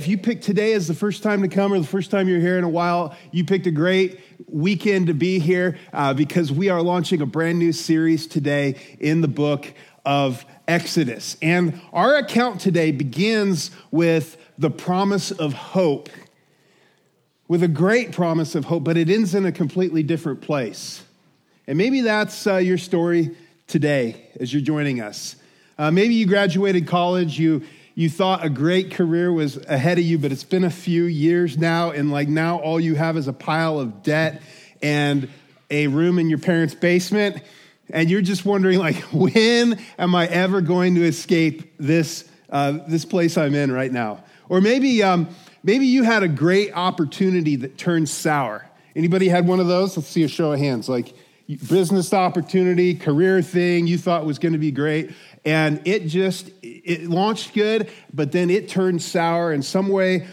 If you picked today as the first time to come or the first time you're here in a while, you picked a great weekend to be here uh, because we are launching a brand new series today in the book of Exodus. And our account today begins with the promise of hope, with a great promise of hope, but it ends in a completely different place. And maybe that's uh, your story today as you're joining us. Uh, maybe you graduated college, you you thought a great career was ahead of you, but it's been a few years now, and like now all you have is a pile of debt and a room in your parents' basement, and you're just wondering, like, when am I ever going to escape this uh, this place I'm in right now? Or maybe um, maybe you had a great opportunity that turned sour. Anybody had one of those? Let's see a show of hands. Like business opportunity, career thing you thought was going to be great, and it just it launched good but then it turned sour. And some way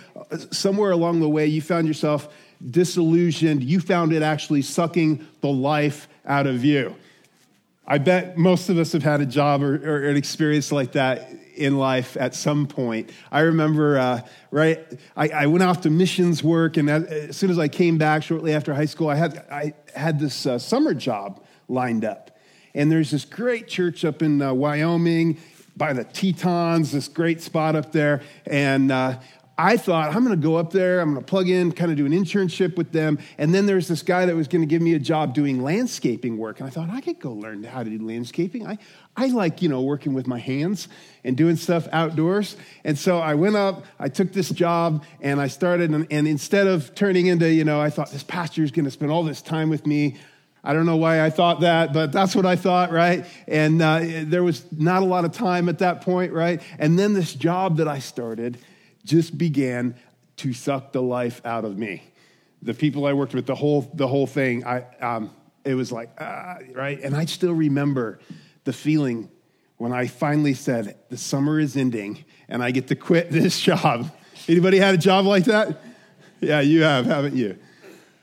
somewhere along the way you found yourself disillusioned. You found it actually sucking the life out of you. I bet most of us have had a job or, or an experience like that in life at some point. I remember uh, right I, I, went off to missions work and as soon as i came back shortly after high school i had, I had this uh, summer job lined up and there's this great church up in uh, Wyoming by the Tetons, this great spot up there. And uh, I thought, I'm going to go up there, I'm going to plug in, kind of do an internship with them. And then there's this guy that was going to give me a job doing landscaping work. And I thought, I could go learn how to do landscaping. I, I like, you know, working with my hands and doing stuff outdoors. And so I went up, I took this job, and I started. And, and instead of turning into, you know, I thought this pastor is going to spend all this time with me I don't know why I thought that, but that's what I thought, right? And uh, there was not a lot of time at that point, right? And then this job that I started just began to suck the life out of me. The people I worked with, the whole the whole thing, I um, it was like ah, right. And I still remember the feeling when I finally said, "The summer is ending, and I get to quit this job." Anybody had a job like that? Yeah, you have, haven't you?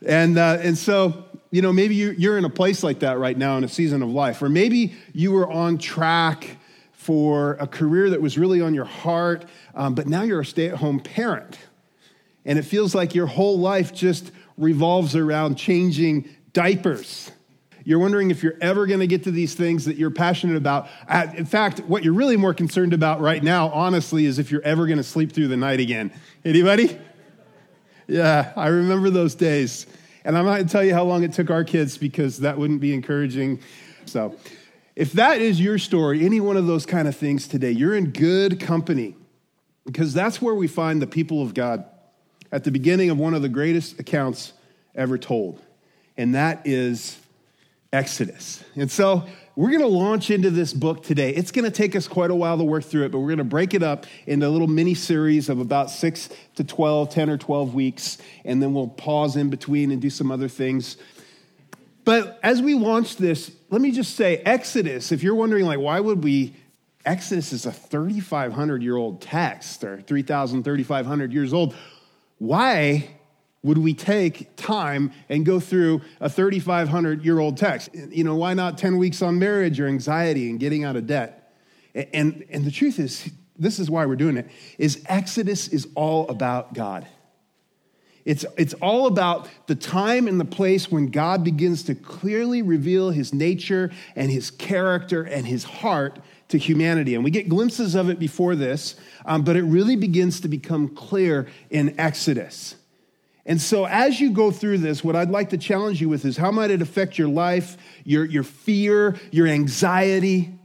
And uh, and so you know, maybe you're in a place like that right now in a season of life, or maybe you were on track for a career that was really on your heart, um, but now you're a stay at home parent. And it feels like your whole life just revolves around changing diapers. You're wondering if you're ever going to get to these things that you're passionate about. In fact, what you're really more concerned about right now, honestly, is if you're ever going to sleep through the night again. Anybody? Yeah, I remember those days. And I'm not going to tell you how long it took our kids because that wouldn't be encouraging. So, if that is your story, any one of those kind of things today, you're in good company because that's where we find the people of God at the beginning of one of the greatest accounts ever told, and that is Exodus. And so, we're going to launch into this book today. It's going to take us quite a while to work through it, but we're going to break it up into a little mini series of about six to 12, 10 or 12 weeks, and then we'll pause in between and do some other things. But as we launch this, let me just say Exodus, if you're wondering, like, why would we? Exodus is a 3,500 year old text or 3,000, 3,500 years old. Why would we take time and go through a 3,500 year old text? You know, why not 10 weeks on marriage or anxiety and getting out of debt? And, and the truth is, this is why we're doing it, is Exodus is all about God. It's, it's all about the time and the place when God begins to clearly reveal his nature and his character and his heart to humanity. And we get glimpses of it before this, um, but it really begins to become clear in Exodus. And so, as you go through this, what I'd like to challenge you with is how might it affect your life, your, your fear, your anxiety,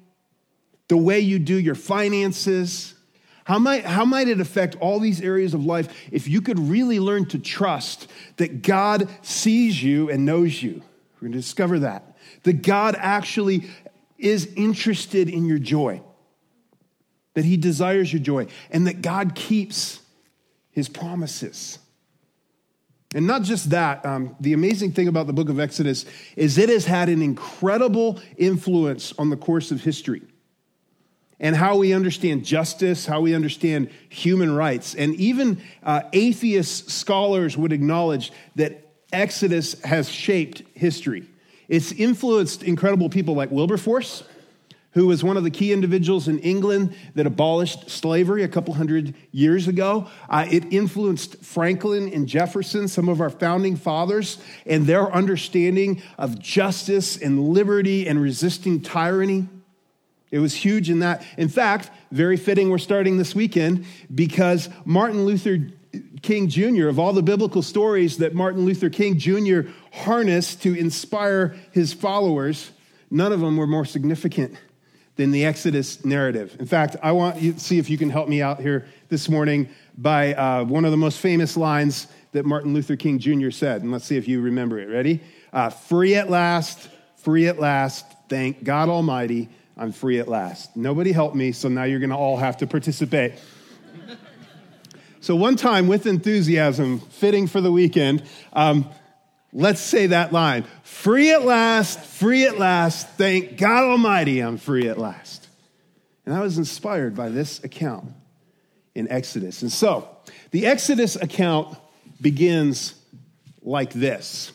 the way you do your finances? How might, how might it affect all these areas of life if you could really learn to trust that God sees you and knows you? We're going to discover that. That God actually is interested in your joy, that He desires your joy, and that God keeps His promises. And not just that, um, the amazing thing about the book of Exodus is it has had an incredible influence on the course of history and how we understand justice, how we understand human rights. And even uh, atheist scholars would acknowledge that Exodus has shaped history. It's influenced incredible people like Wilberforce, who was one of the key individuals in England that abolished slavery a couple hundred years ago. Uh, it influenced Franklin and Jefferson, some of our founding fathers, and their understanding of justice and liberty and resisting tyranny. It was huge in that. In fact, very fitting we're starting this weekend because Martin Luther King Jr., of all the biblical stories that Martin Luther King Jr. harnessed to inspire his followers, none of them were more significant than the Exodus narrative. In fact, I want you to see if you can help me out here this morning by uh, one of the most famous lines that Martin Luther King Jr. said. And let's see if you remember it. Ready? Uh, free at last, free at last, thank God Almighty, I'm free at last. Nobody helped me, so now you're going to all have to participate. so, one time with enthusiasm, fitting for the weekend, um, Let's say that line free at last, free at last. Thank God Almighty, I'm free at last. And I was inspired by this account in Exodus. And so, the Exodus account begins like this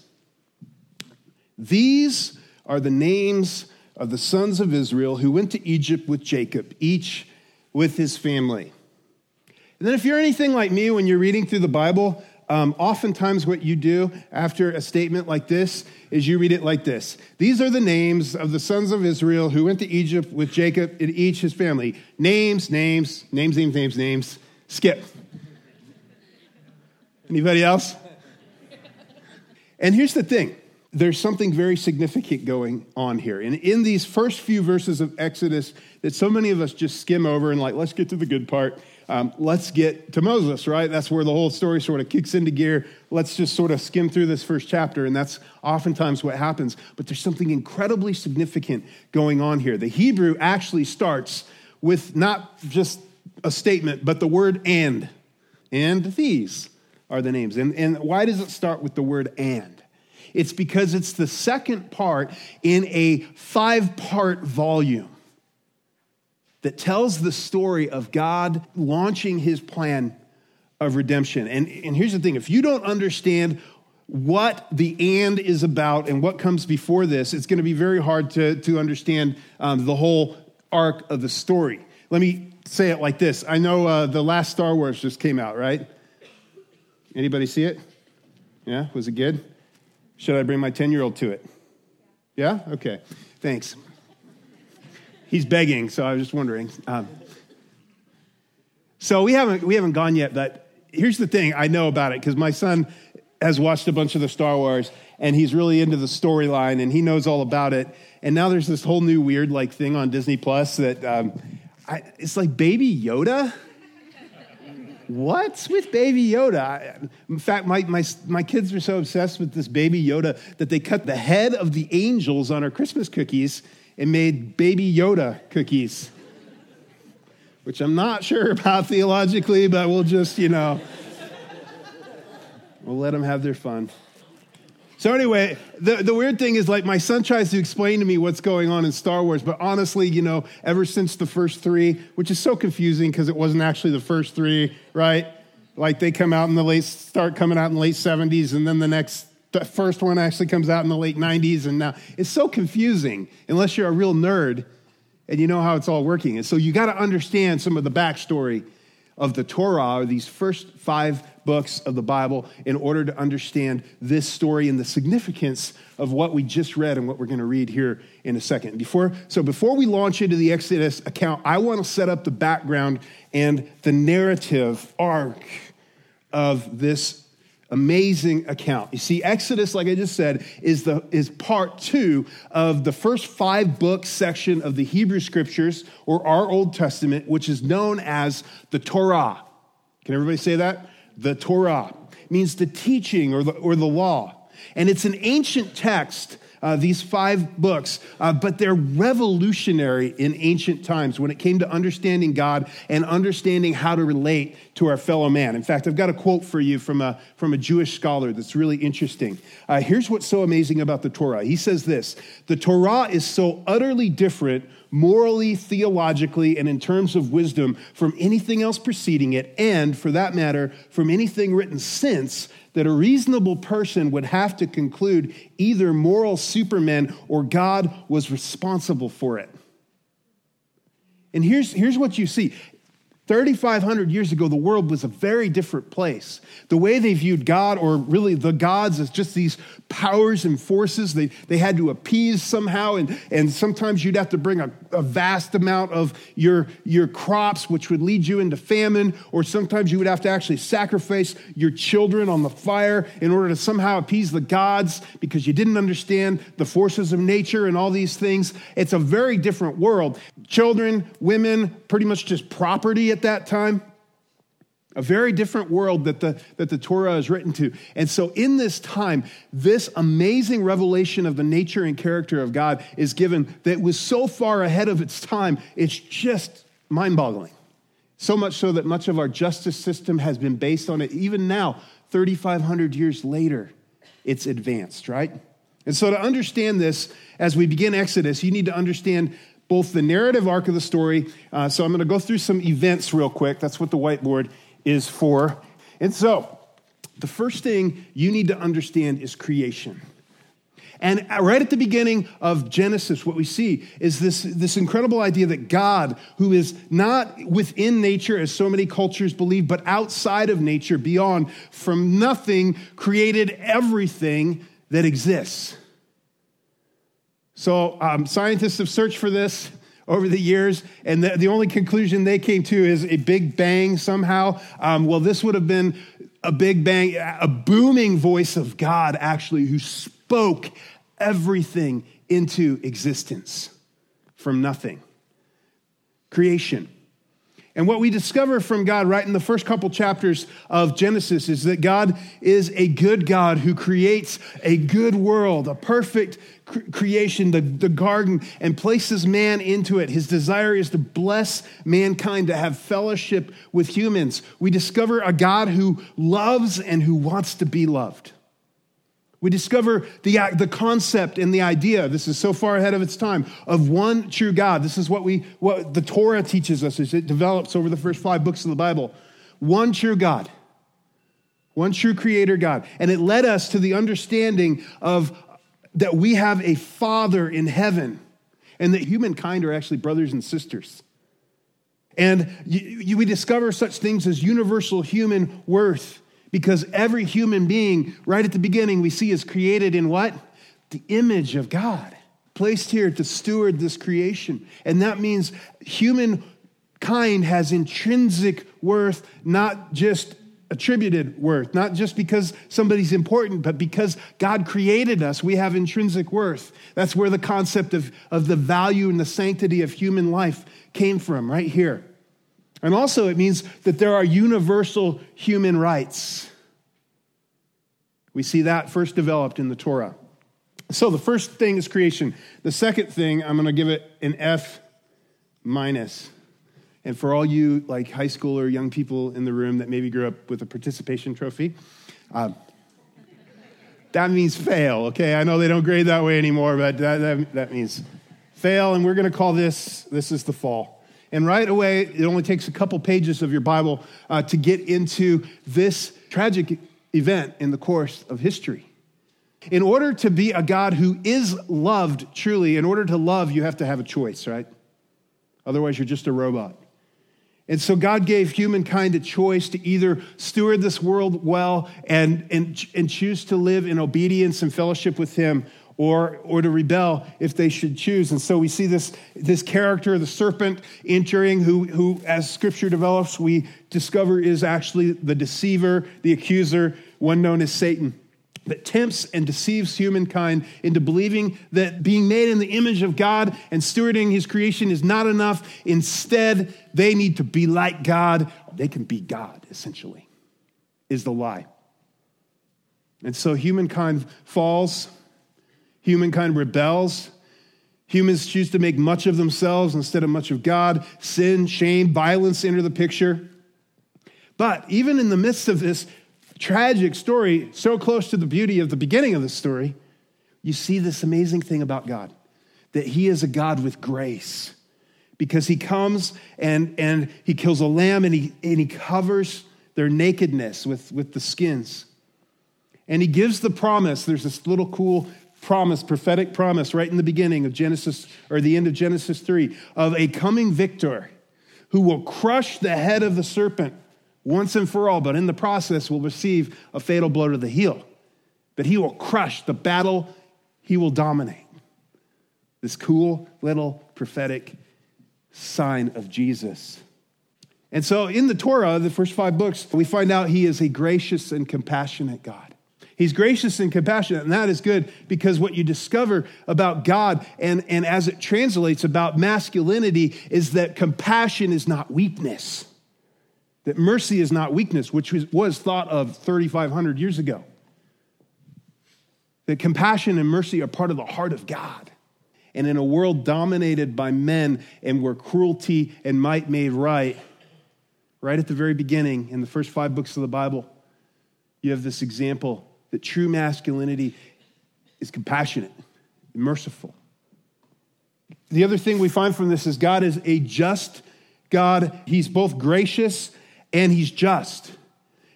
These are the names of the sons of Israel who went to Egypt with Jacob, each with his family. And then, if you're anything like me, when you're reading through the Bible, um, oftentimes, what you do after a statement like this is you read it like this These are the names of the sons of Israel who went to Egypt with Jacob and each his family. Names, names, names, names, names, names. Skip. Anybody else? And here's the thing there's something very significant going on here. And in these first few verses of Exodus that so many of us just skim over and like, let's get to the good part um, let's get to Moses, right? That's where the whole story sort of kicks into gear. Let's just sort of skim through this first chapter, and that's oftentimes what happens. But there's something incredibly significant going on here. The Hebrew actually starts with not just a statement, but the word and. And these are the names. And, and why does it start with the word and? It's because it's the second part in a five part volume that tells the story of God launching his plan of redemption. And, and here's the thing if you don't understand what the and is about and what comes before this, it's going to be very hard to, to understand um, the whole arc of the story. Let me say it like this I know uh, the last Star Wars just came out, right? Anybody see it? Yeah? Was it good? Should I bring my 10 year old to it? Yeah? Okay. Thanks he's begging, so I was just wondering. Um, so we haven't we haven't gone yet, but here's the thing I know about it because my son has watched a bunch of the Star Wars and he's really into the storyline and he knows all about it. And now there's this whole new weird like thing on Disney Plus that um, I, it's like Baby Yoda. What's with Baby Yoda? In fact, my, my, my kids are so obsessed with this Baby Yoda that they cut the head of the angels on our Christmas cookies and made baby Yoda cookies, which I'm not sure about theologically, but we'll just, you know, we'll let them have their fun. So, anyway, the, the weird thing is like my son tries to explain to me what's going on in Star Wars, but honestly, you know, ever since the first three, which is so confusing because it wasn't actually the first three, right? Like they come out in the late, start coming out in the late 70s, and then the next the first one actually comes out in the late 90s, and now it's so confusing unless you're a real nerd and you know how it's all working. And so you got to understand some of the backstory of the Torah, or these first five books of the Bible, in order to understand this story and the significance of what we just read and what we're going to read here in a second. Before, so before we launch into the Exodus account, I want to set up the background and the narrative arc of this amazing account. You see, Exodus, like I just said, is, the, is part two of the first five book section of the Hebrew Scriptures, or our Old Testament, which is known as the Torah. Can everybody say that? The Torah it means the teaching or the, or the law. And it's an ancient text uh, these five books, uh, but they're revolutionary in ancient times when it came to understanding God and understanding how to relate to our fellow man. In fact, I've got a quote for you from a, from a Jewish scholar that's really interesting. Uh, here's what's so amazing about the Torah. He says this The Torah is so utterly different morally, theologically, and in terms of wisdom from anything else preceding it, and for that matter, from anything written since that a reasonable person would have to conclude either moral supermen or God was responsible for it. And here's, here's what you see 3,500 years ago, the world was a very different place. The way they viewed God, or really the gods, as just these powers and forces they, they had to appease somehow. And, and sometimes you'd have to bring a, a vast amount of your, your crops, which would lead you into famine. Or sometimes you would have to actually sacrifice your children on the fire in order to somehow appease the gods because you didn't understand the forces of nature and all these things. It's a very different world. Children, women, pretty much just property at that time. A very different world that the, that the Torah is written to. And so, in this time, this amazing revelation of the nature and character of God is given that was so far ahead of its time, it's just mind boggling. So much so that much of our justice system has been based on it. Even now, 3,500 years later, it's advanced, right? And so, to understand this, as we begin Exodus, you need to understand both the narrative arc of the story. Uh, so I'm going to go through some events real quick. That's what the whiteboard is for. And so the first thing you need to understand is creation. And right at the beginning of Genesis, what we see is this, this incredible idea that God, who is not within nature, as so many cultures believe, but outside of nature, beyond, from nothing, created everything that exists. So um, scientists have searched for this over the years, and the, the, only conclusion they came to is a big bang somehow. Um, well, this would have been a big bang, a booming voice of God, actually, who spoke everything into existence from nothing. Creation. And what we discover from God right in the first couple chapters of Genesis is that God is a good God who creates a good world, a perfect creation, the, the garden, and places man into it. His desire is to bless mankind, to have fellowship with humans. We discover a God who loves and who wants to be loved. We discover the, uh, the concept and the idea, this is so far ahead of its time, of one true God. This is what, we, what the Torah teaches us as it develops over the first five books of the Bible. One true God, one true creator God. And it led us to the understanding of uh, that we have a Father in heaven and that humankind are actually brothers and sisters. And you, you, we discover such things as universal human worth because every human being, right at the beginning, we see is created in what? The image of God, placed here to steward this creation. And that means humankind has intrinsic worth, not just attributed worth, not just because somebody's important, but because God created us, we have intrinsic worth. That's where the concept of, of the value and the sanctity of human life came from, right here. And also, it means that there are universal human rights. We see that first developed in the Torah. So the first thing is creation. The second thing, I'm going to give it an F minus. And for all you like high school or young people in the room that maybe grew up with a participation trophy, uh, that means fail, okay? I know they don't grade that way anymore, but that, that, that means fail. And we're going to call this, this is the fall. And right away, it only takes a couple pages of your Bible uh, to get into this tragic event in the course of history. In order to be a God who is loved truly, in order to love, you have to have a choice, right? Otherwise, you're just a robot. And so God gave humankind a choice to either steward this world well and, and, and choose to live in obedience and fellowship with Him, or, or to rebel if they should choose. And so we see this, this character, the serpent entering, who, who, as scripture develops, we discover is actually the deceiver, the accuser, one known as Satan, that tempts and deceives humankind into believing that being made in the image of God and stewarding his creation is not enough. Instead, they need to be like God. They can be God, essentially, is the lie. And so humankind falls Humankind rebels. Humans choose to make much of themselves instead of much of God. Sin, shame, violence enter the picture. But even in the midst of this tragic story, so close to the beauty of the beginning of the story, you see this amazing thing about God that He is a God with grace because He comes and, and He kills a lamb and he, and he covers their nakedness with, with the skins. And He gives the promise. There's this little cool promise, prophetic promise, right in the beginning of Genesis, or the end of Genesis 3, of a coming victor who will crush the head of the serpent once and for all, but in the process will receive a fatal blow to the heel. But he will crush the battle, he will dominate. This cool little prophetic sign of Jesus. And so in the Torah, the first five books, we find out he is a gracious and compassionate God. He's gracious and compassionate, and that is good because what you discover about God and, and as it translates about masculinity is that compassion is not weakness, that mercy is not weakness, which was, was thought of 3,500 years ago. That compassion and mercy are part of the heart of God. And in a world dominated by men and where cruelty and might made right, right at the very beginning in the first five books of the Bible, you have this example that true masculinity is compassionate and merciful. The other thing we find from this is God is a just God. He's both gracious and he's just.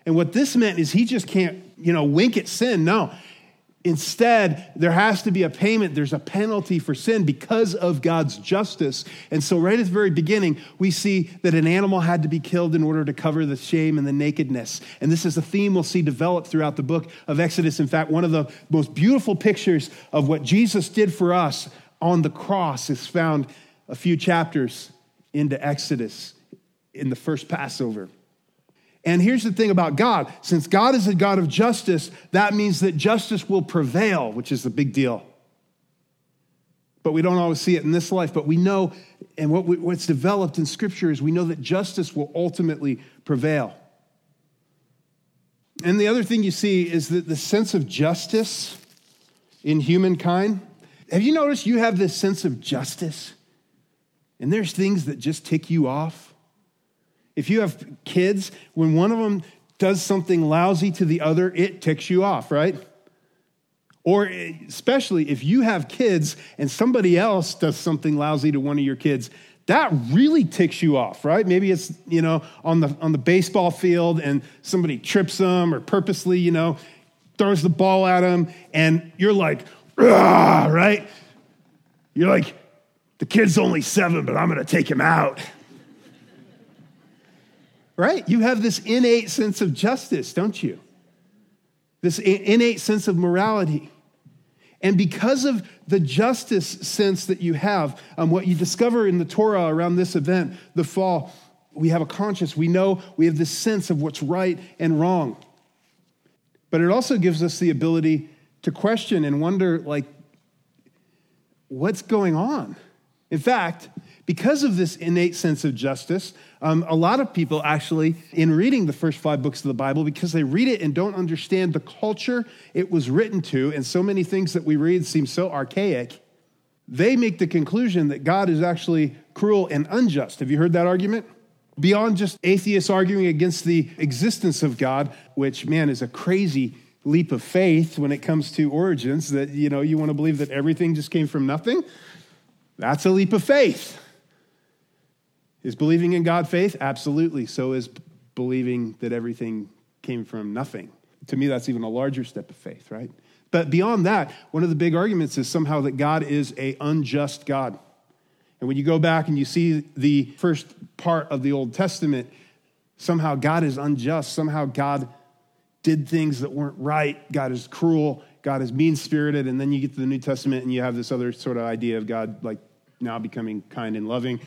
And what this meant is he just can't, you know, wink at sin. No, Instead, there has to be a payment. There's a penalty for sin because of God's justice. And so, right at the very beginning, we see that an animal had to be killed in order to cover the shame and the nakedness. And this is a theme we'll see developed throughout the book of Exodus. In fact, one of the most beautiful pictures of what Jesus did for us on the cross is found a few chapters into Exodus in the first Passover. And here's the thing about God since God is a God of justice, that means that justice will prevail, which is a big deal. But we don't always see it in this life. But we know, and what we, what's developed in Scripture is we know that justice will ultimately prevail. And the other thing you see is that the sense of justice in humankind. Have you noticed you have this sense of justice? And there's things that just tick you off. If you have kids, when one of them does something lousy to the other, it ticks you off, right? Or especially if you have kids and somebody else does something lousy to one of your kids, that really ticks you off, right? Maybe it's, you know, on the on the baseball field and somebody trips them or purposely, you know, throws the ball at them and you're like, right? You're like, the kid's only 7, but I'm to take him out right? You have this innate sense of justice, don't you? This innate sense of morality. And because of the justice sense that you have, um, what you discover in the Torah around this event, the fall, we have a conscience. We know we have this sense of what's right and wrong. But it also gives us the ability to question and wonder, like, what's going on? In fact, because of this innate sense of justice, um, a lot of people actually, in reading the first five books of the Bible, because they read it and don't understand the culture it was written to, and so many things that we read seem so archaic, they make the conclusion that God is actually cruel and unjust. Have you heard that argument? Beyond just atheists arguing against the existence of God, which, man, is a crazy leap of faith when it comes to origins, that, you know, you want to believe that everything just came from nothing. That's a leap of faith. Is believing in God faith? Absolutely. So is believing that everything came from nothing. To me, that's even a larger step of faith, right? But beyond that, one of the big arguments is somehow that God is a unjust God. And when you go back and you see the first part of the Old Testament, somehow God is unjust. Somehow God did things that weren't right. God is cruel. God is mean spirited. And then you get to the New Testament and you have this other sort of idea of God like now becoming kind and loving.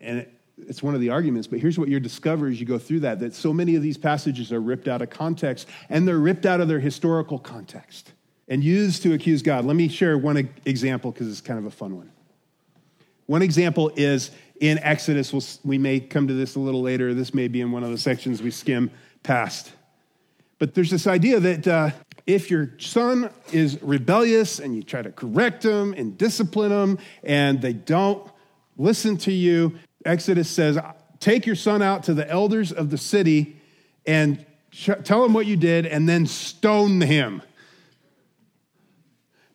And it's one of the arguments, but here's what you discover as you go through that that so many of these passages are ripped out of context, and they're ripped out of their historical context and used to accuse God. Let me share one example because it's kind of a fun one. One example is in Exodus. We'll, we may come to this a little later. This may be in one of the sections we skim past. But there's this idea that uh, if your son is rebellious and you try to correct him and discipline him and they don't listen to you, Exodus says, Take your son out to the elders of the city and tell them what you did and then stone him.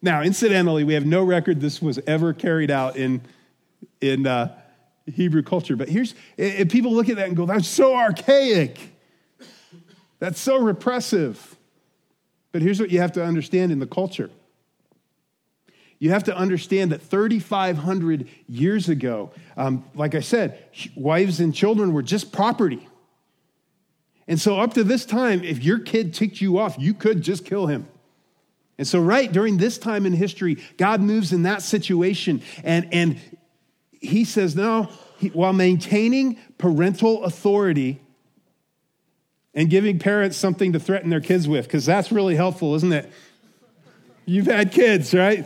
Now, incidentally, we have no record this was ever carried out in, in uh, Hebrew culture. But here's, if people look at that and go, that's so archaic. That's so repressive. But here's what you have to understand in the culture You have to understand that 3,500 years ago, um, like I said, wives and children were just property. And so, up to this time, if your kid ticked you off, you could just kill him. And so, right during this time in history, God moves in that situation. And, and he says, no, while maintaining parental authority and giving parents something to threaten their kids with, because that's really helpful, isn't it? You've had kids, right?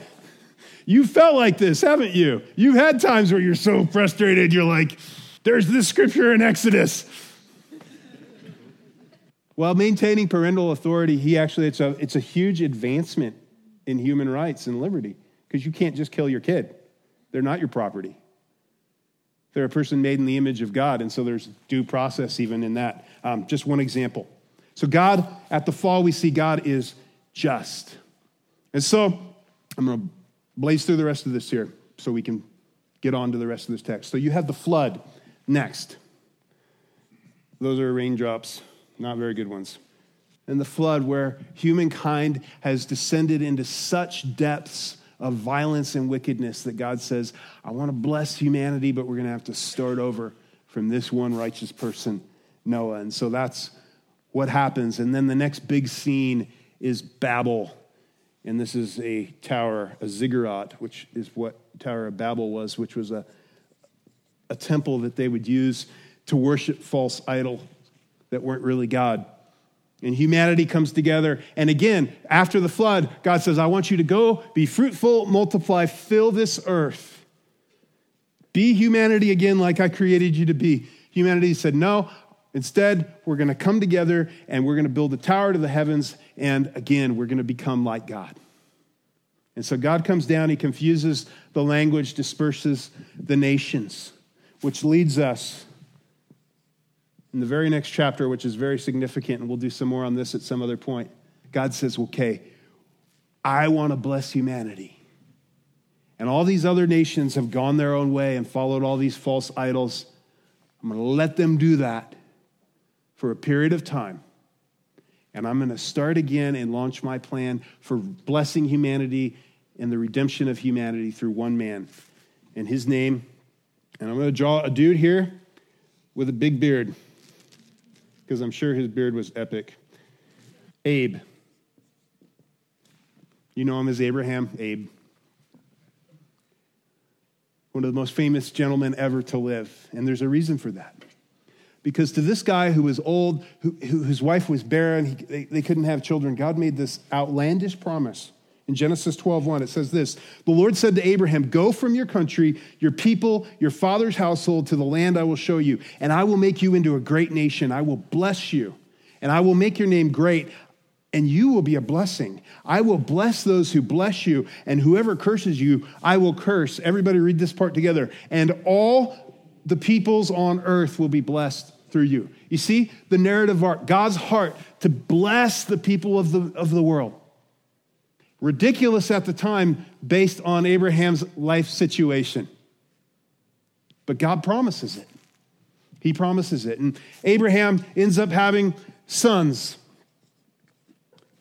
You felt like this, haven't you? You've had times where you're so frustrated, you're like, there's this scripture in Exodus. While maintaining parental authority, he actually, it's a, it's a huge advancement in human rights and liberty because you can't just kill your kid. They're not your property. They're a person made in the image of God, and so there's due process even in that. Um, just one example. So, God, at the fall, we see God is just. And so, I'm going to blaze through the rest of this here so we can get on to the rest of this text. So you have the flood next. Those are raindrops, not very good ones. And the flood, where humankind has descended into such depths of violence and wickedness that God says, I want to bless humanity, but we're going to have to start over from this one righteous person, Noah. And so that's what happens. And then the next big scene is Babel and this is a tower, a ziggurat, which is what Tower of Babel was, which was a, a temple that they would use to worship false idols that weren't really God. And humanity comes together. And again, after the flood, God says, I want you to go, be fruitful, multiply, fill this earth. Be humanity again like I created you to be. Humanity said, No, Instead, we're going to come together and we're going to build a tower to the heavens. And again, we're going to become like God. And so God comes down, he confuses the language, disperses the nations, which leads us in the very next chapter, which is very significant, and we'll do some more on this at some other point. God says, okay, I want to bless humanity. And all these other nations have gone their own way and followed all these false idols. I'm going to let them do that for a period of time. And I'm going to start again and launch my plan for blessing humanity and the redemption of humanity through one man. And his name, and I'm going to draw a dude here with a big beard, because I'm sure his beard was epic. Abe. You know him as Abraham, Abe. One of the most famous gentlemen ever to live. And there's a reason for that. Because to this guy who was old, who, whose wife was barren, he, they, they couldn't have children, God made this outlandish promise. In Genesis 12:1, it says this The Lord said to Abraham, Go from your country, your people, your father's household to the land I will show you, and I will make you into a great nation. I will bless you, and I will make your name great, and you will be a blessing. I will bless those who bless you, and whoever curses you, I will curse. Everybody read this part together. And all the peoples on earth will be blessed through you. You see the narrative arc, God's heart to bless the people of the, of the world. Ridiculous at the time based on Abraham's life situation. But God promises it. He promises it. And Abraham ends up having sons.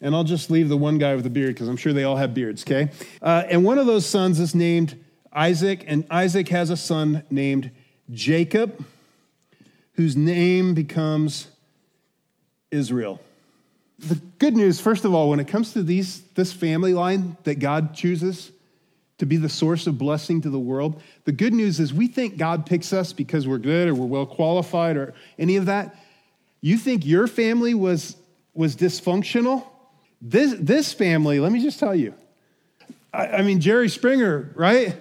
And I'll just leave the one guy with the beard because I'm sure they all have beards, okay? Uh, and one of those sons is named Isaac, and Isaac has a son named Jacob, whose name becomes Israel. The good news, first of all, when it comes to these, this family line that God chooses to be the source of blessing to the world, the good news is we think God picks us because we're good or we're well qualified or any of that. You think your family was, was dysfunctional? This, this family, let me just tell you. I, I mean, Jerry Springer, right?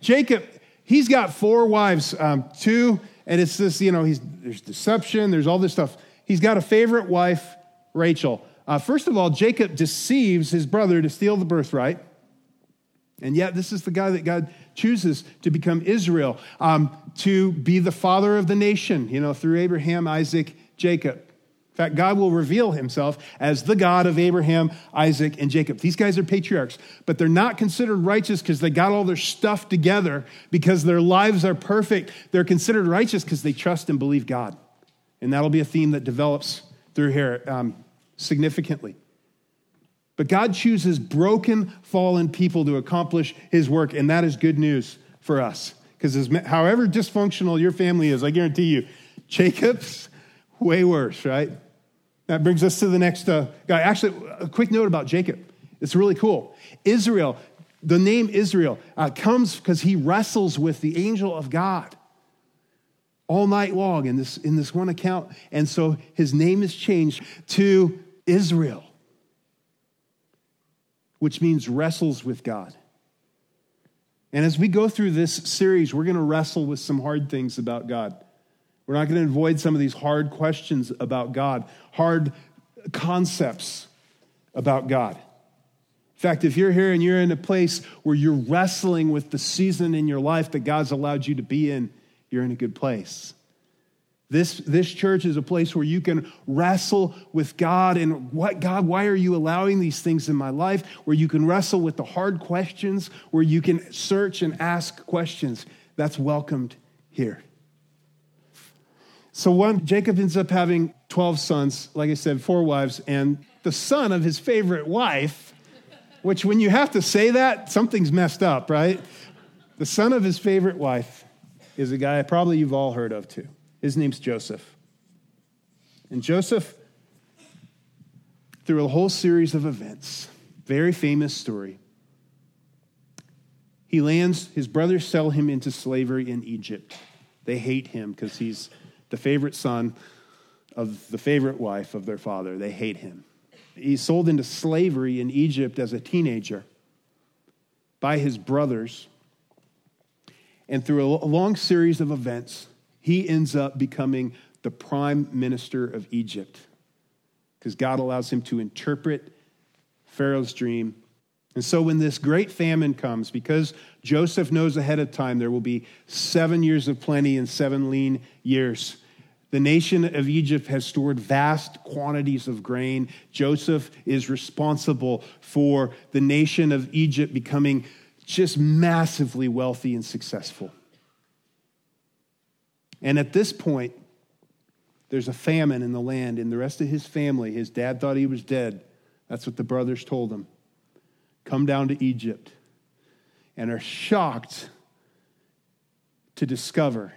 Jacob, he's got four wives, um, two, and it's this, you know, he's, there's deception, there's all this stuff. He's got a favorite wife, Rachel. Uh, first of all, Jacob deceives his brother to steal the birthright. And yet, this is the guy that God chooses to become Israel, um, to be the father of the nation, you know, through Abraham, Isaac, Jacob fact, God will reveal himself as the God of Abraham, Isaac, and Jacob. These guys are patriarchs, but they're not considered righteous because they got all their stuff together, because their lives are perfect. They're considered righteous because they trust and believe God. And that'll be a theme that develops through here um, significantly. But God chooses broken, fallen people to accomplish his work, and that is good news for us. Because however dysfunctional your family is, I guarantee you, Jacob's way worse, right? That brings us to the next uh, guy. Actually, a quick note about Jacob. It's really cool. Israel, the name Israel uh, comes because he wrestles with the angel of God all night long in this, in this one account. And so his name is changed to Israel, which means wrestles with God. And as we go through this series, we're going to wrestle with some hard things about God. We're not going to avoid some of these hard questions about God, hard concepts about God. In fact, if you're here and you're in a place where you're wrestling with the season in your life that God's allowed you to be in, you're in a good place. This, this church is a place where you can wrestle with God and what, God, why are you allowing these things in my life? Where you can wrestle with the hard questions, where you can search and ask questions. That's welcomed here. So one, Jacob ends up having 12 sons, like I said, four wives, and the son of his favorite wife, which when you have to say that, something's messed up, right? The son of his favorite wife is a guy probably you've all heard of too. His name's Joseph. And Joseph, through a whole series of events, very famous story, he lands, his brothers sell him into slavery in Egypt. They hate him because he's the favorite son of the favorite wife of their father. They hate him. He's sold into slavery in Egypt as a teenager by his brothers. And through a long series of events, he ends up becoming the prime minister of Egypt because God allows him to interpret Pharaoh's dream. And so, when this great famine comes, because Joseph knows ahead of time there will be seven years of plenty and seven lean years, the nation of Egypt has stored vast quantities of grain. Joseph is responsible for the nation of Egypt becoming just massively wealthy and successful. And at this point, there's a famine in the land, and the rest of his family, his dad thought he was dead. That's what the brothers told him. Come down to Egypt and are shocked to discover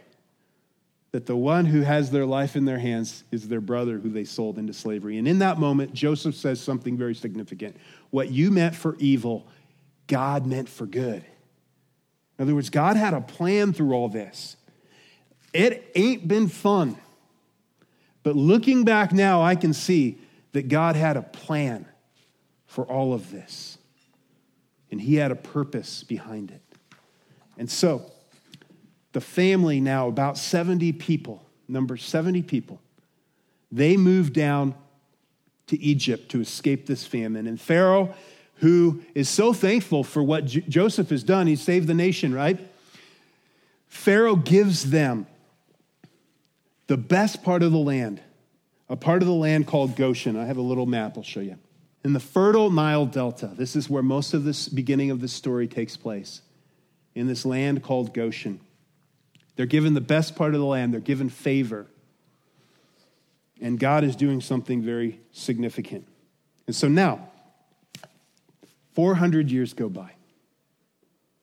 that the one who has their life in their hands is their brother who they sold into slavery. And in that moment, Joseph says something very significant. What you meant for evil, God meant for good. In other words, God had a plan through all this. It ain't been fun. But looking back now, I can see that God had a plan for all of this. And He had a purpose behind it. And so, the family now, about 70 people, number 70 people, they moved down to Egypt to escape this famine. And Pharaoh, who is so thankful for what J- Joseph has done, he saved the nation, right? Pharaoh gives them the best part of the land, a part of the land called Goshen. I have a little map I'll show you. In the fertile Nile Delta, this is where most of this beginning of the story takes place, in this land called Goshen. They're given the best part of the land, they're given favor. And God is doing something very significant. And so now, 400 years go by.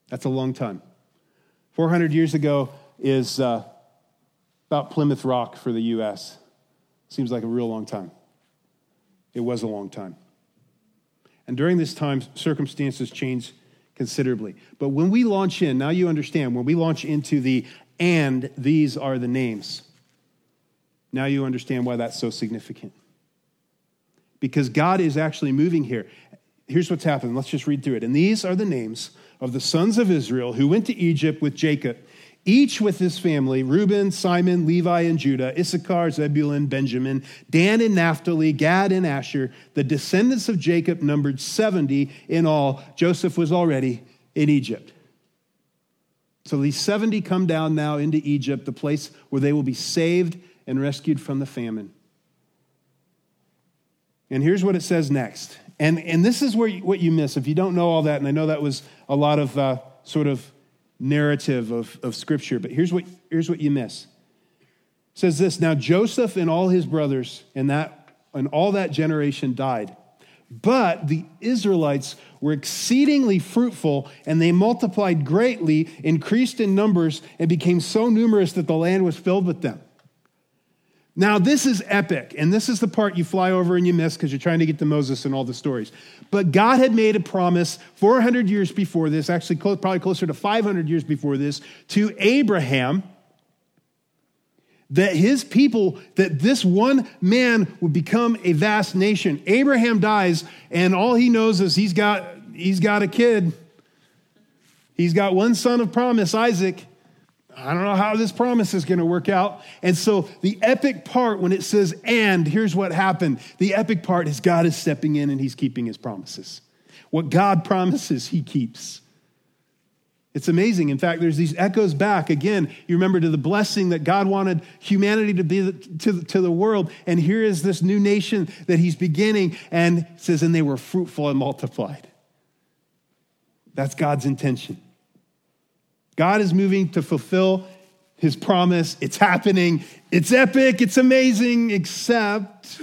That's a long time. 400 years ago is uh, about Plymouth Rock for the U.S. Seems like a real long time. It was a long time. And during this time, circumstances changed considerably. But when we launch in, now you understand, when we launch into the and these are the names, now you understand why that's so significant. Because God is actually moving here. Here's what's happened. Let's just read through it. And these are the names of the sons of Israel who went to Egypt with Jacob each with his family Reuben, Simon, Levi, and Judah, Issachar, Zebulun, Benjamin, Dan and Naphtali, Gad and Asher. The descendants of Jacob numbered 70 in all. Joseph was already in Egypt. So these 70 come down now into Egypt, the place where they will be saved and rescued from the famine. And here's what it says next. And, and this is where you, what you miss if you don't know all that. And I know that was a lot of uh, sort of narrative of, of Scripture, but here's what, here's what you miss. It says this Now Joseph and all his brothers and, that, and all that generation died, But the Israelites were exceedingly fruitful, and they multiplied greatly, increased in numbers, and became so numerous that the land was filled with them. Now, this is epic, and this is the part you fly over and you miss because you're trying to get to Moses and all the stories. But God had made a promise 400 years before this, actually, probably closer to 500 years before this, to Abraham that his people, that this one man would become a vast nation. Abraham dies, and all he knows is he's got, he's got a kid. He's got one son of promise, Isaac. I don't know how this promise is going to work out. And so the epic part, when it says, and here's what happened, the epic part is God is stepping in and he's keeping his promises. What God promises, he keeps. It's amazing. In fact, there's these echoes back. Again, you remember to the blessing that God wanted humanity to be to, to the world. And here is this new nation that he's beginning and says, and they were fruitful and multiplied. That's God's intention. God is moving to fulfill his promise. It's happening. It's epic. It's amazing, except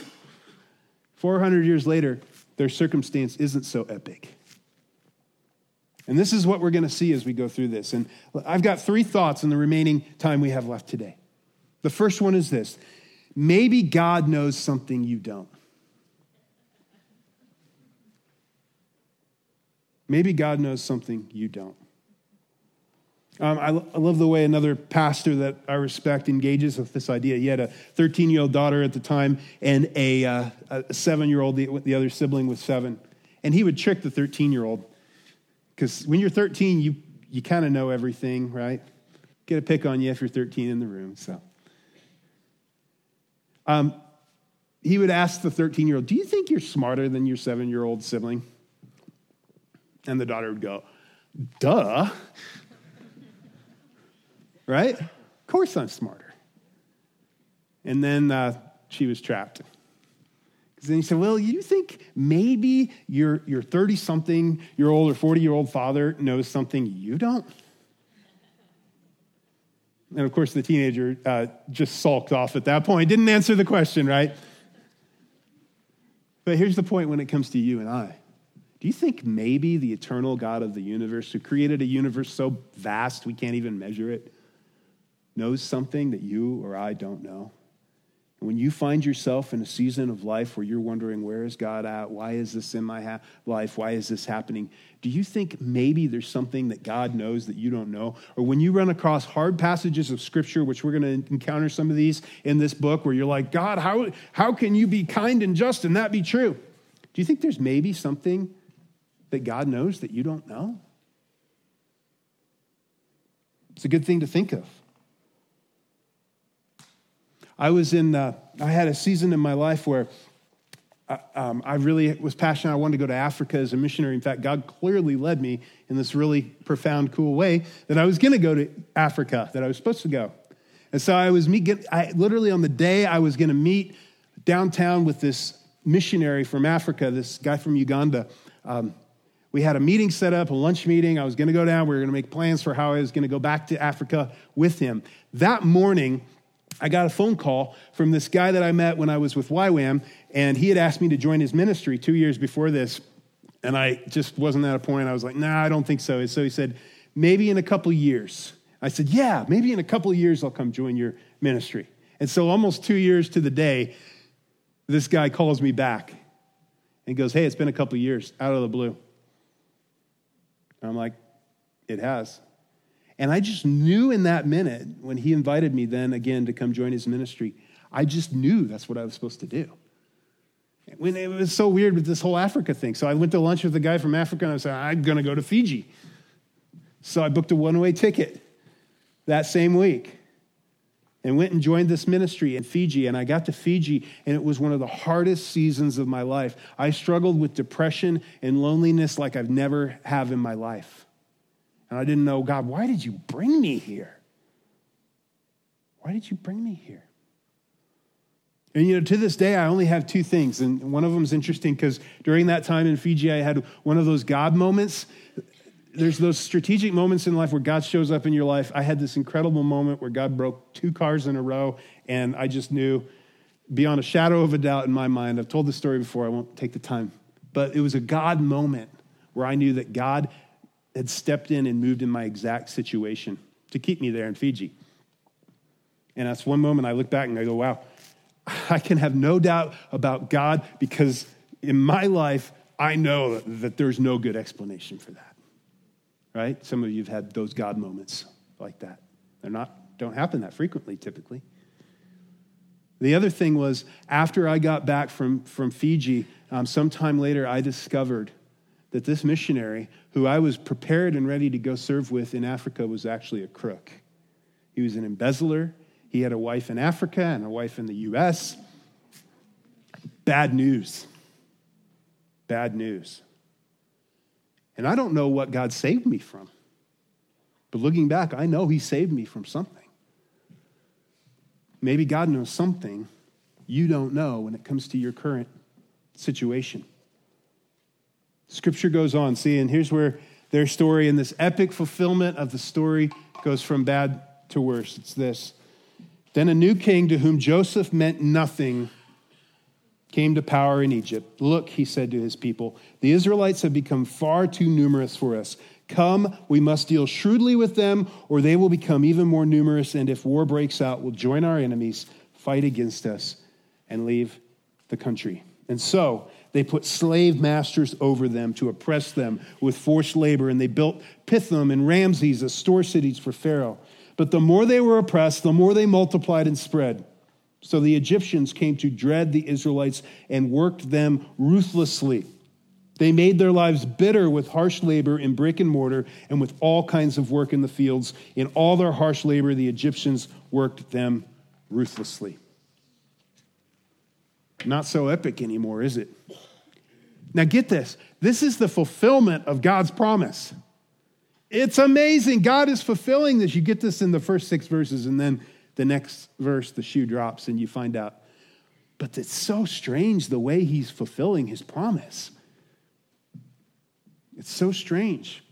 400 years later, their circumstance isn't so epic. And this is what we're going to see as we go through this. And I've got three thoughts in the remaining time we have left today. The first one is this maybe God knows something you don't. Maybe God knows something you don't. Um, I, I, love the way another pastor that I respect engages with this idea. He had a 13 year old daughter at the time and a, uh, a seven year old, the, the other sibling was seven. And he would trick the 13 year old because when you're 13, you, you kind of know everything, right? Get a pick on you if you're 13 in the room. So, um, he would ask the 13 year old, Do you think you're smarter than your seven year old sibling? And the daughter would go, Duh. Right? Of course I'm smarter. And then uh, she was trapped. Because then he said, Well, you think maybe your 30 something year old or 40 year old father knows something you don't? And of course, the teenager uh, just sulked off at that point, didn't answer the question, right? But here's the point when it comes to you and I. Do you think maybe the eternal God of the universe, who created a universe so vast we can't even measure it, knows something that you or I don't know? When you find yourself in a season of life where you're wondering, where is God at? Why is this in my ha- life? Why is this happening? Do you think maybe there's something that God knows that you don't know? Or when you run across hard passages of Scripture, which we're going to encounter some of these in this book, where you're like, God, how, how can you be kind and just and that be true? Do you think there's maybe something that God knows that you don't know? It's a good thing to think of. I was in, uh, I had a season in my life where I, uh, um, I really was passionate. I wanted to go to Africa as a missionary. In fact, God clearly led me in this really profound, cool way that I was going to go to Africa, that I was supposed to go. And so I was meet, I, literally on the day I was going to meet downtown with this missionary from Africa, this guy from Uganda. Um, we had a meeting set up, a lunch meeting. I was going to go down. We were going to make plans for how I was going to go back to Africa with him. That morning, I got a phone call from this guy that I met when I was with YWAM, and he had asked me to join his ministry two years before this. And I just wasn't at a point. I was like, nah, I don't think so. And so he said, maybe in a couple years. I said, yeah, maybe in a couple years I'll come join your ministry. And so almost two years to the day, this guy calls me back and goes, hey, it's been a couple years out of the blue. And I'm like, it has. And I just knew in that minute when he invited me then again to come join his ministry, I just knew that's what I was supposed to do. When it was so weird with this whole Africa thing. So I went to lunch with a guy from Africa and I said, I'm going to go to Fiji. So I booked a one way ticket that same week and went and joined this ministry in Fiji. And I got to Fiji, and it was one of the hardest seasons of my life. I struggled with depression and loneliness like I've never have in my life. And I didn't know, God, why did you bring me here? Why did you bring me here? And you know, to this day, I only have two things. And one of them is interesting because during that time in Fiji, I had one of those God moments. There's those strategic moments in life where God shows up in your life. I had this incredible moment where God broke two cars in a row, and I just knew beyond a shadow of a doubt in my mind. I've told the story before, I won't take the time but it was a God moment where I knew that God had stepped in and moved in my exact situation to keep me there in Fiji. And that's one moment I look back and I go, wow, I can have no doubt about God because in my life, I know that there's no good explanation for that. Right? Some of you have had those God moments like that. They're not, don't happen that frequently typically. The other thing was after I got back from, from Fiji, um, sometime later, I discovered that this missionary, who I was prepared and ready to go serve with in Africa, was actually a crook. He was an embezzler. He had a wife in Africa and a wife in the US. Bad news. Bad news. And I don't know what God saved me from. But looking back, I know He saved me from something. Maybe God knows something you don't know when it comes to your current situation. Scripture goes on. See, and here's where their story and this epic fulfillment of the story goes from bad to worse. It's this. Then a new king to whom Joseph meant nothing came to power in Egypt. Look, he said to his people, the Israelites have become far too numerous for us. Come, we must deal shrewdly with them, or they will become even more numerous, and if war breaks out, will join our enemies, fight against us, and leave the country. And so they put slave masters over them to oppress them with forced labor, and they built Pithom and Ramses as store cities for Pharaoh. But the more they were oppressed, the more they multiplied and spread. So the Egyptians came to dread the Israelites and worked them ruthlessly. They made their lives bitter with harsh labor in brick and mortar and with all kinds of work in the fields. In all their harsh labor, the Egyptians worked them ruthlessly. Not so epic anymore, is it? Now, get this this is the fulfillment of God's promise. It's amazing. God is fulfilling this. You get this in the first six verses, and then the next verse, the shoe drops, and you find out. But it's so strange the way he's fulfilling his promise. It's so strange.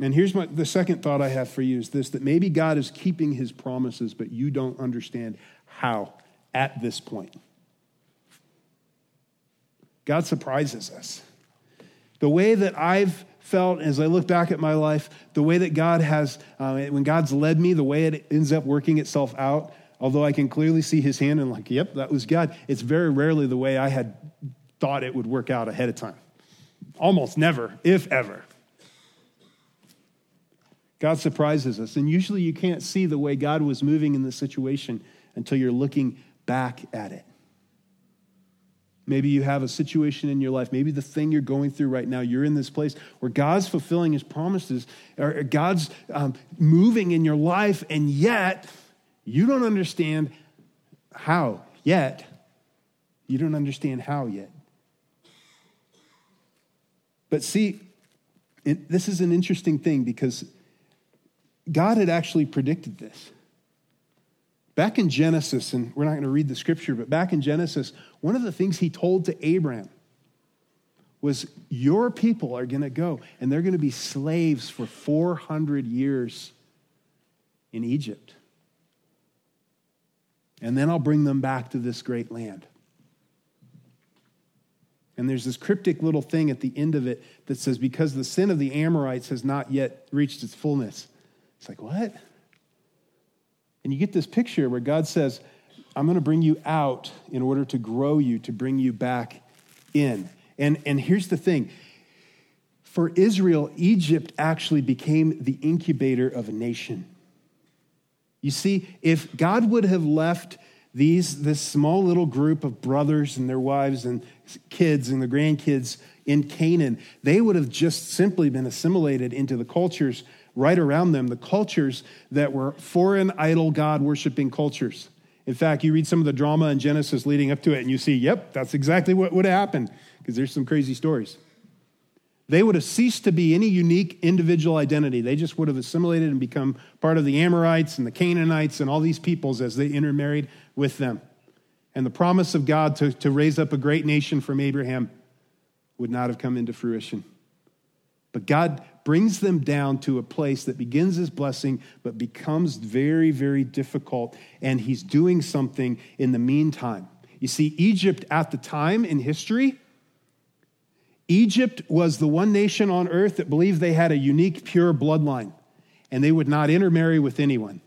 And here's my, the second thought I have for you is this that maybe God is keeping his promises, but you don't understand how at this point. God surprises us. The way that I've felt as I look back at my life, the way that God has, uh, when God's led me, the way it ends up working itself out, although I can clearly see his hand and, like, yep, that was God, it's very rarely the way I had thought it would work out ahead of time. Almost never, if ever. God surprises us. And usually you can't see the way God was moving in the situation until you're looking back at it. Maybe you have a situation in your life, maybe the thing you're going through right now, you're in this place where God's fulfilling his promises, or God's um, moving in your life, and yet you don't understand how yet. You don't understand how yet. But see, it, this is an interesting thing because God had actually predicted this. Back in Genesis, and we're not going to read the scripture, but back in Genesis, one of the things he told to Abraham was, Your people are going to go and they're going to be slaves for 400 years in Egypt. And then I'll bring them back to this great land. And there's this cryptic little thing at the end of it that says, Because the sin of the Amorites has not yet reached its fullness. It's like, what? And you get this picture where God says, I'm going to bring you out in order to grow you, to bring you back in. And, and here's the thing for Israel, Egypt actually became the incubator of a nation. You see, if God would have left these, this small little group of brothers and their wives and kids and the grandkids in Canaan, they would have just simply been assimilated into the cultures right around them, the cultures that were foreign idol God worshiping cultures. In fact, you read some of the drama in Genesis leading up to it, and you see, yep, that's exactly what would have happened, because there's some crazy stories. They would have ceased to be any unique individual identity. They just would have assimilated and become part of the Amorites and the Canaanites and all these peoples as they intermarried with them. And the promise of God to, to raise up a great nation from Abraham would not have come into fruition. But God brings them down to a place that begins as blessing, but becomes very, very difficult. And He's doing something in the meantime. You see, Egypt at the time in history Egypt was the one nation on earth that believed they had a unique, pure bloodline, and they would not intermarry with anyone.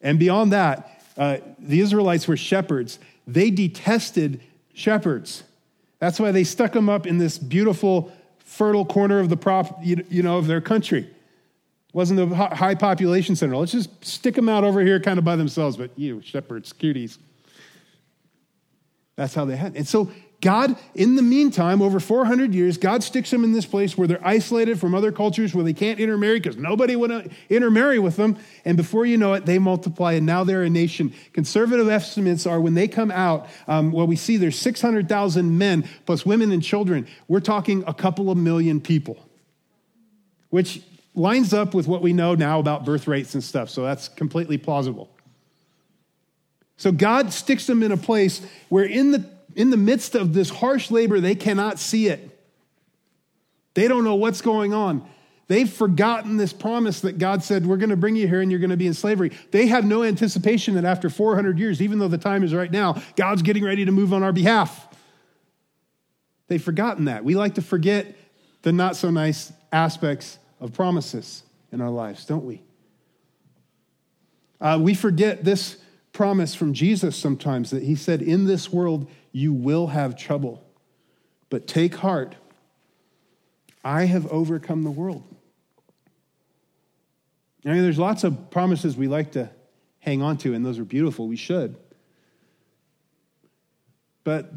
And beyond that, uh, the Israelites were shepherds. They detested shepherds. That's why they stuck them up in this beautiful, fertile corner of the prop, you know, of their country. Wasn't a high population center. Let's just stick them out over here, kind of by themselves. But you shepherds, cuties. That's how they had. And so God, in the meantime, over 400 years, God sticks them in this place where they're isolated from other cultures, where they can't intermarry because nobody would intermarry with them. And before you know it, they multiply, and now they're a nation. Conservative estimates are when they come out, um, well, we see there's 600,000 men plus women and children. We're talking a couple of million people, which lines up with what we know now about birth rates and stuff. So that's completely plausible. So God sticks them in a place where in the in the midst of this harsh labor, they cannot see it. They don't know what's going on. They've forgotten this promise that God said, We're going to bring you here and you're going to be in slavery. They have no anticipation that after 400 years, even though the time is right now, God's getting ready to move on our behalf. They've forgotten that. We like to forget the not so nice aspects of promises in our lives, don't we? Uh, we forget this promise from Jesus sometimes that he said, In this world you will have trouble, but take heart. I have overcome the world. I mean, there's lots of promises we like to hang on to, and those are beautiful. We should. But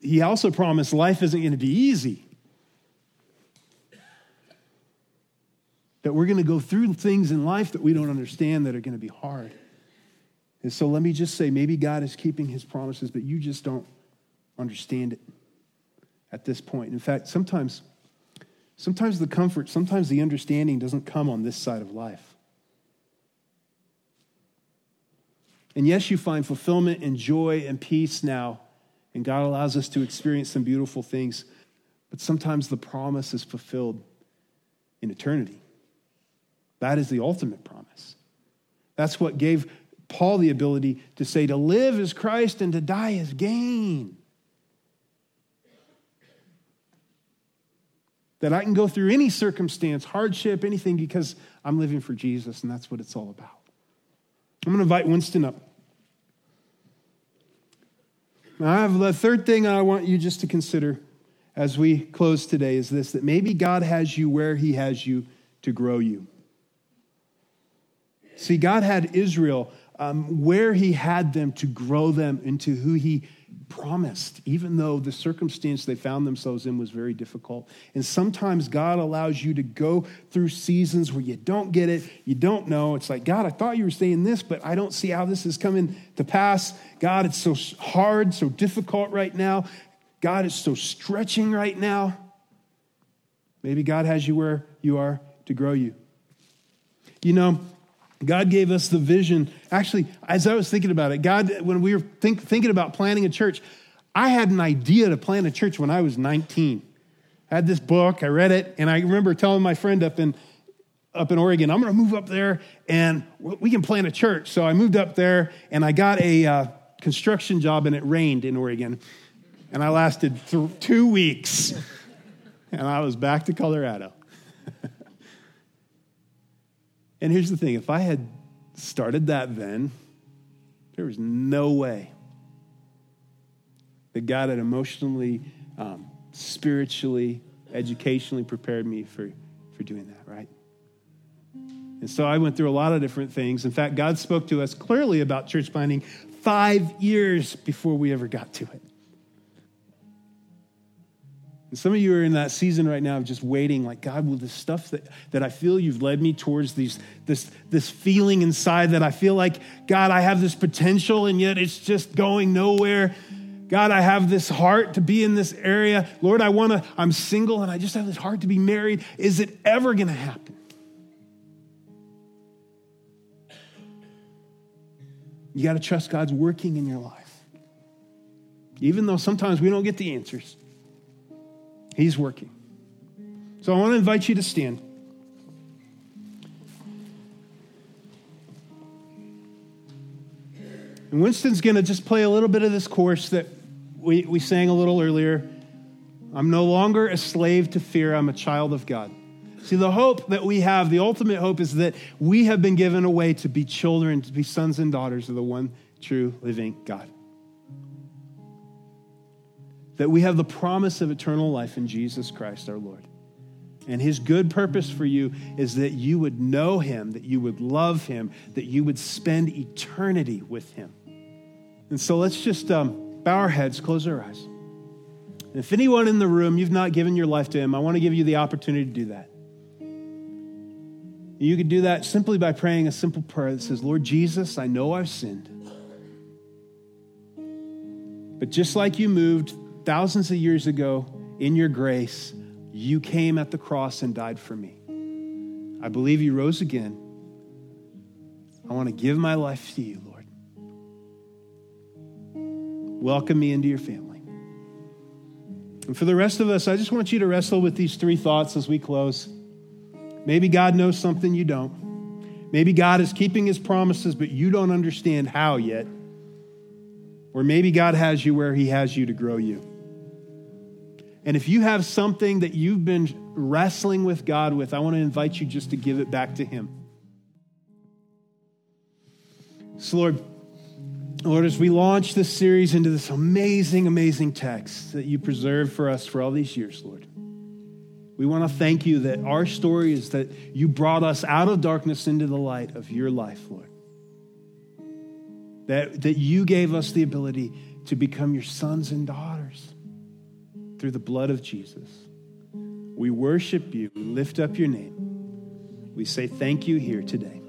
he also promised life isn't going to be easy. That we're going to go through things in life that we don't understand that are going to be hard. And so let me just say maybe God is keeping his promises, but you just don't understand it at this point. In fact, sometimes, sometimes the comfort, sometimes the understanding doesn't come on this side of life. And yes, you find fulfillment and joy and peace now, and God allows us to experience some beautiful things, but sometimes the promise is fulfilled in eternity. That is the ultimate promise. That's what gave Paul the ability to say, to live is Christ and to die is gain. That I can go through any circumstance, hardship, anything, because I'm living for Jesus, and that's what it's all about. I'm going to invite Winston up. Now, I have the third thing I want you just to consider as we close today is this that maybe God has you where He has you to grow you. See, God had Israel um, where he had them to grow them into who he promised, even though the circumstance they found themselves in was very difficult. And sometimes God allows you to go through seasons where you don't get it, you don't know. It's like, God, I thought you were saying this, but I don't see how this is coming to pass. God, it's so hard, so difficult right now. God, it's so stretching right now. Maybe God has you where you are to grow you. You know, God gave us the vision. Actually, as I was thinking about it, God, when we were think, thinking about planning a church, I had an idea to plan a church when I was 19. I had this book, I read it, and I remember telling my friend up in, up in Oregon, I'm going to move up there and we can plant a church. So I moved up there and I got a uh, construction job and it rained in Oregon. And I lasted th- two weeks and I was back to Colorado. And here's the thing if I had started that then, there was no way that God had emotionally, um, spiritually, educationally prepared me for, for doing that, right? And so I went through a lot of different things. In fact, God spoke to us clearly about church planting five years before we ever got to it. And some of you are in that season right now of just waiting, like, God, will this stuff that, that I feel you've led me towards these, this, this feeling inside that I feel like, God, I have this potential and yet it's just going nowhere. God, I have this heart to be in this area. Lord, I want to, I'm single and I just have this heart to be married. Is it ever going to happen? You got to trust God's working in your life. Even though sometimes we don't get the answers. He's working. So I want to invite you to stand. And Winston's going to just play a little bit of this course that we, we sang a little earlier. I'm no longer a slave to fear. I'm a child of God. See, the hope that we have, the ultimate hope, is that we have been given away to be children, to be sons and daughters of the one true living God. That we have the promise of eternal life in Jesus Christ our Lord. And his good purpose for you is that you would know him, that you would love him, that you would spend eternity with him. And so let's just um, bow our heads, close our eyes. And if anyone in the room, you've not given your life to him, I want to give you the opportunity to do that. You could do that simply by praying a simple prayer that says, Lord Jesus, I know I've sinned. But just like you moved thousands of years ago in your grace, you came at the cross and died for me. I believe you rose again. I want to give my life to you, Lord. Welcome me into your family. And for the rest of us, I just want you to wrestle with these three thoughts as we close. Maybe God knows something you don't. Maybe God is keeping his promises, but you don't understand how yet. Or maybe God has you where he has you to grow you. And if you have something that you've been wrestling with God with, I want to invite you just to give it back to Him. So, Lord, Lord, as we launch this series into this amazing, amazing text that you preserved for us for all these years, Lord, we want to thank you that our story is that you brought us out of darkness into the light of your life, Lord. That, that you gave us the ability to become your sons and daughters through the blood of Jesus. We worship you. We lift up your name. We say thank you here today.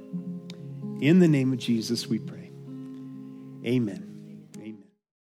In the name of Jesus, we pray. Amen.